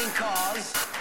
fucking cause.